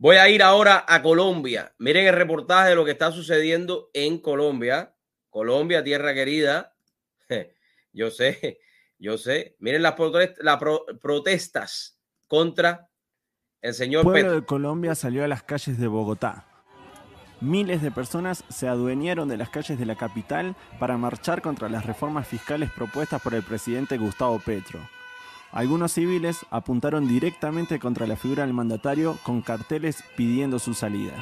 Voy a ir ahora a Colombia. Miren el reportaje de lo que está sucediendo en Colombia. Colombia, tierra querida. Yo sé, yo sé. Miren las, protestas contra el señor El pueblo de Colombia salió a las calles de Bogotá. Miles de personas se adueñaron de las calles de la capital para marchar contra las reformas fiscales propuestas por el presidente Gustavo Petro. Algunos civiles apuntaron directamente contra la figura del mandatario con carteles pidiendo su salida.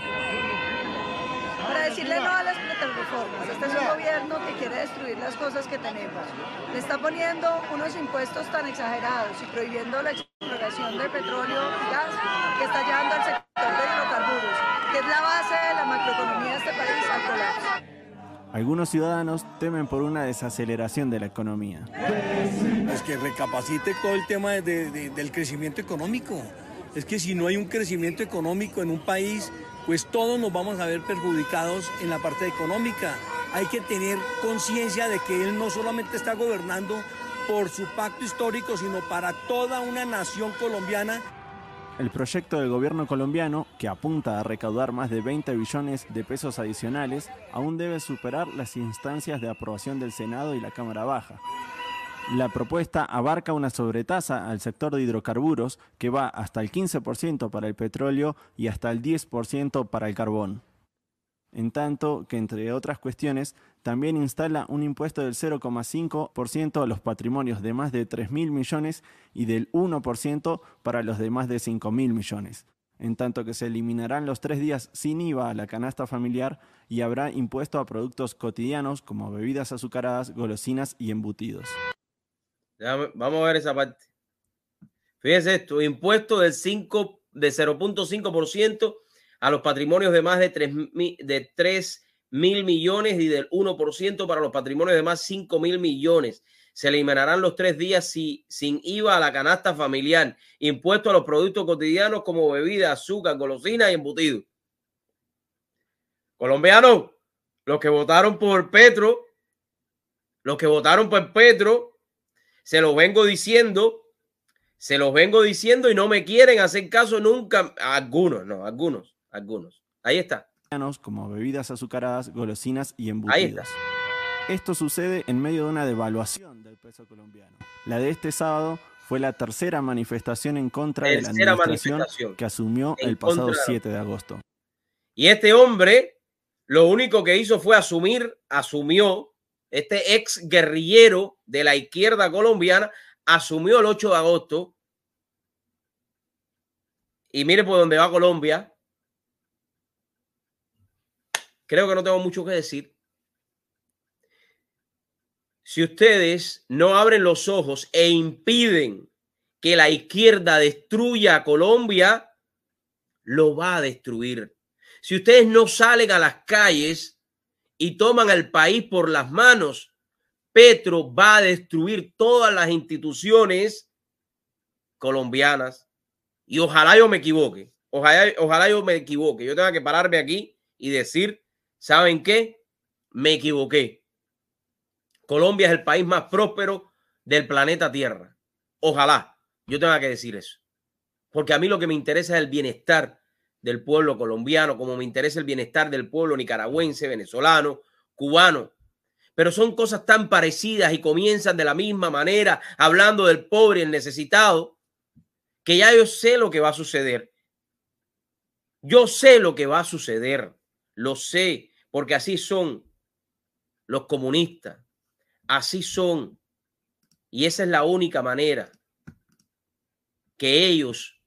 Para decirle no a las reformas, este es un gobierno que quiere destruir las cosas que tenemos. Le está poniendo unos impuestos tan exagerados y prohibiendo la exploración de petróleo y gas que está llevando al sector de hidrocarburos, que es la base de la macroeconomía de este país. Algunos ciudadanos temen por una desaceleración de la economía. Es que recapacite todo el tema del crecimiento económico. Es que si no hay un crecimiento económico en un país, pues todos nos vamos a ver perjudicados en la parte económica. Hay que tener conciencia de que él no solamente está gobernando por su pacto histórico, sino para toda una nación colombiana el proyecto del gobierno colombiano, que apunta a recaudar más de 20 billones de pesos adicionales, aún debe superar las instancias de aprobación del Senado y la Cámara Baja. La propuesta abarca una sobretasa al sector de hidrocarburos que va hasta el 15% para el petróleo y hasta el 10% para el carbón en tanto que, entre otras cuestiones, también instala un impuesto del 0,5% a los patrimonios de más de 3.000 millones y del 1% para los de más de 5.000 millones, en tanto que se eliminarán los tres días sin IVA a la canasta familiar y habrá impuesto a productos cotidianos como bebidas azucaradas, golosinas y embutidos. Vamos a ver esa parte. Fíjense esto, impuesto del 5, de 0.5% a los patrimonios de más de 3, de 3 mil millones y del 1% para los patrimonios de más 5 mil millones. Se eliminarán los tres días si, sin IVA a la canasta familiar, impuesto a los productos cotidianos como bebida, azúcar, golosinas y embutidos. Colombianos, los que votaron por Petro, los que votaron por Petro, se los vengo diciendo, se los vengo diciendo y no me quieren hacer caso nunca. Algunos, no, algunos algunos. Ahí está. Como bebidas azucaradas, golosinas y embutidos. Esto sucede en medio de una devaluación del peso colombiano. La de este sábado fue la tercera manifestación en contra de la administración que asumió el pasado 7 de agosto. Y este hombre lo único que hizo fue asumir, asumió, este ex guerrillero de la izquierda colombiana, asumió el 8 de agosto. Y mire por dónde va Colombia, Creo que no tengo mucho que decir. Si ustedes no abren los ojos e impiden que la izquierda destruya a Colombia, lo va a destruir. Si ustedes no salen a las calles y toman al país por las manos, Petro va a destruir todas las instituciones colombianas. Y ojalá yo me equivoque. Ojalá, ojalá yo me equivoque. Yo tenga que pararme aquí y decir ¿Saben qué? Me equivoqué. Colombia es el país más próspero del planeta Tierra. Ojalá yo tenga que decir eso. Porque a mí lo que me interesa es el bienestar del pueblo colombiano, como me interesa el bienestar del pueblo nicaragüense, venezolano, cubano. Pero son cosas tan parecidas y comienzan de la misma manera, hablando del pobre y el necesitado, que ya yo sé lo que va a suceder. Yo sé lo que va a suceder. Lo sé, porque así son los comunistas. Así son. Y esa es la única manera que ellos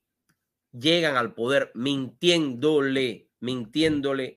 llegan al poder mintiéndole, mintiéndole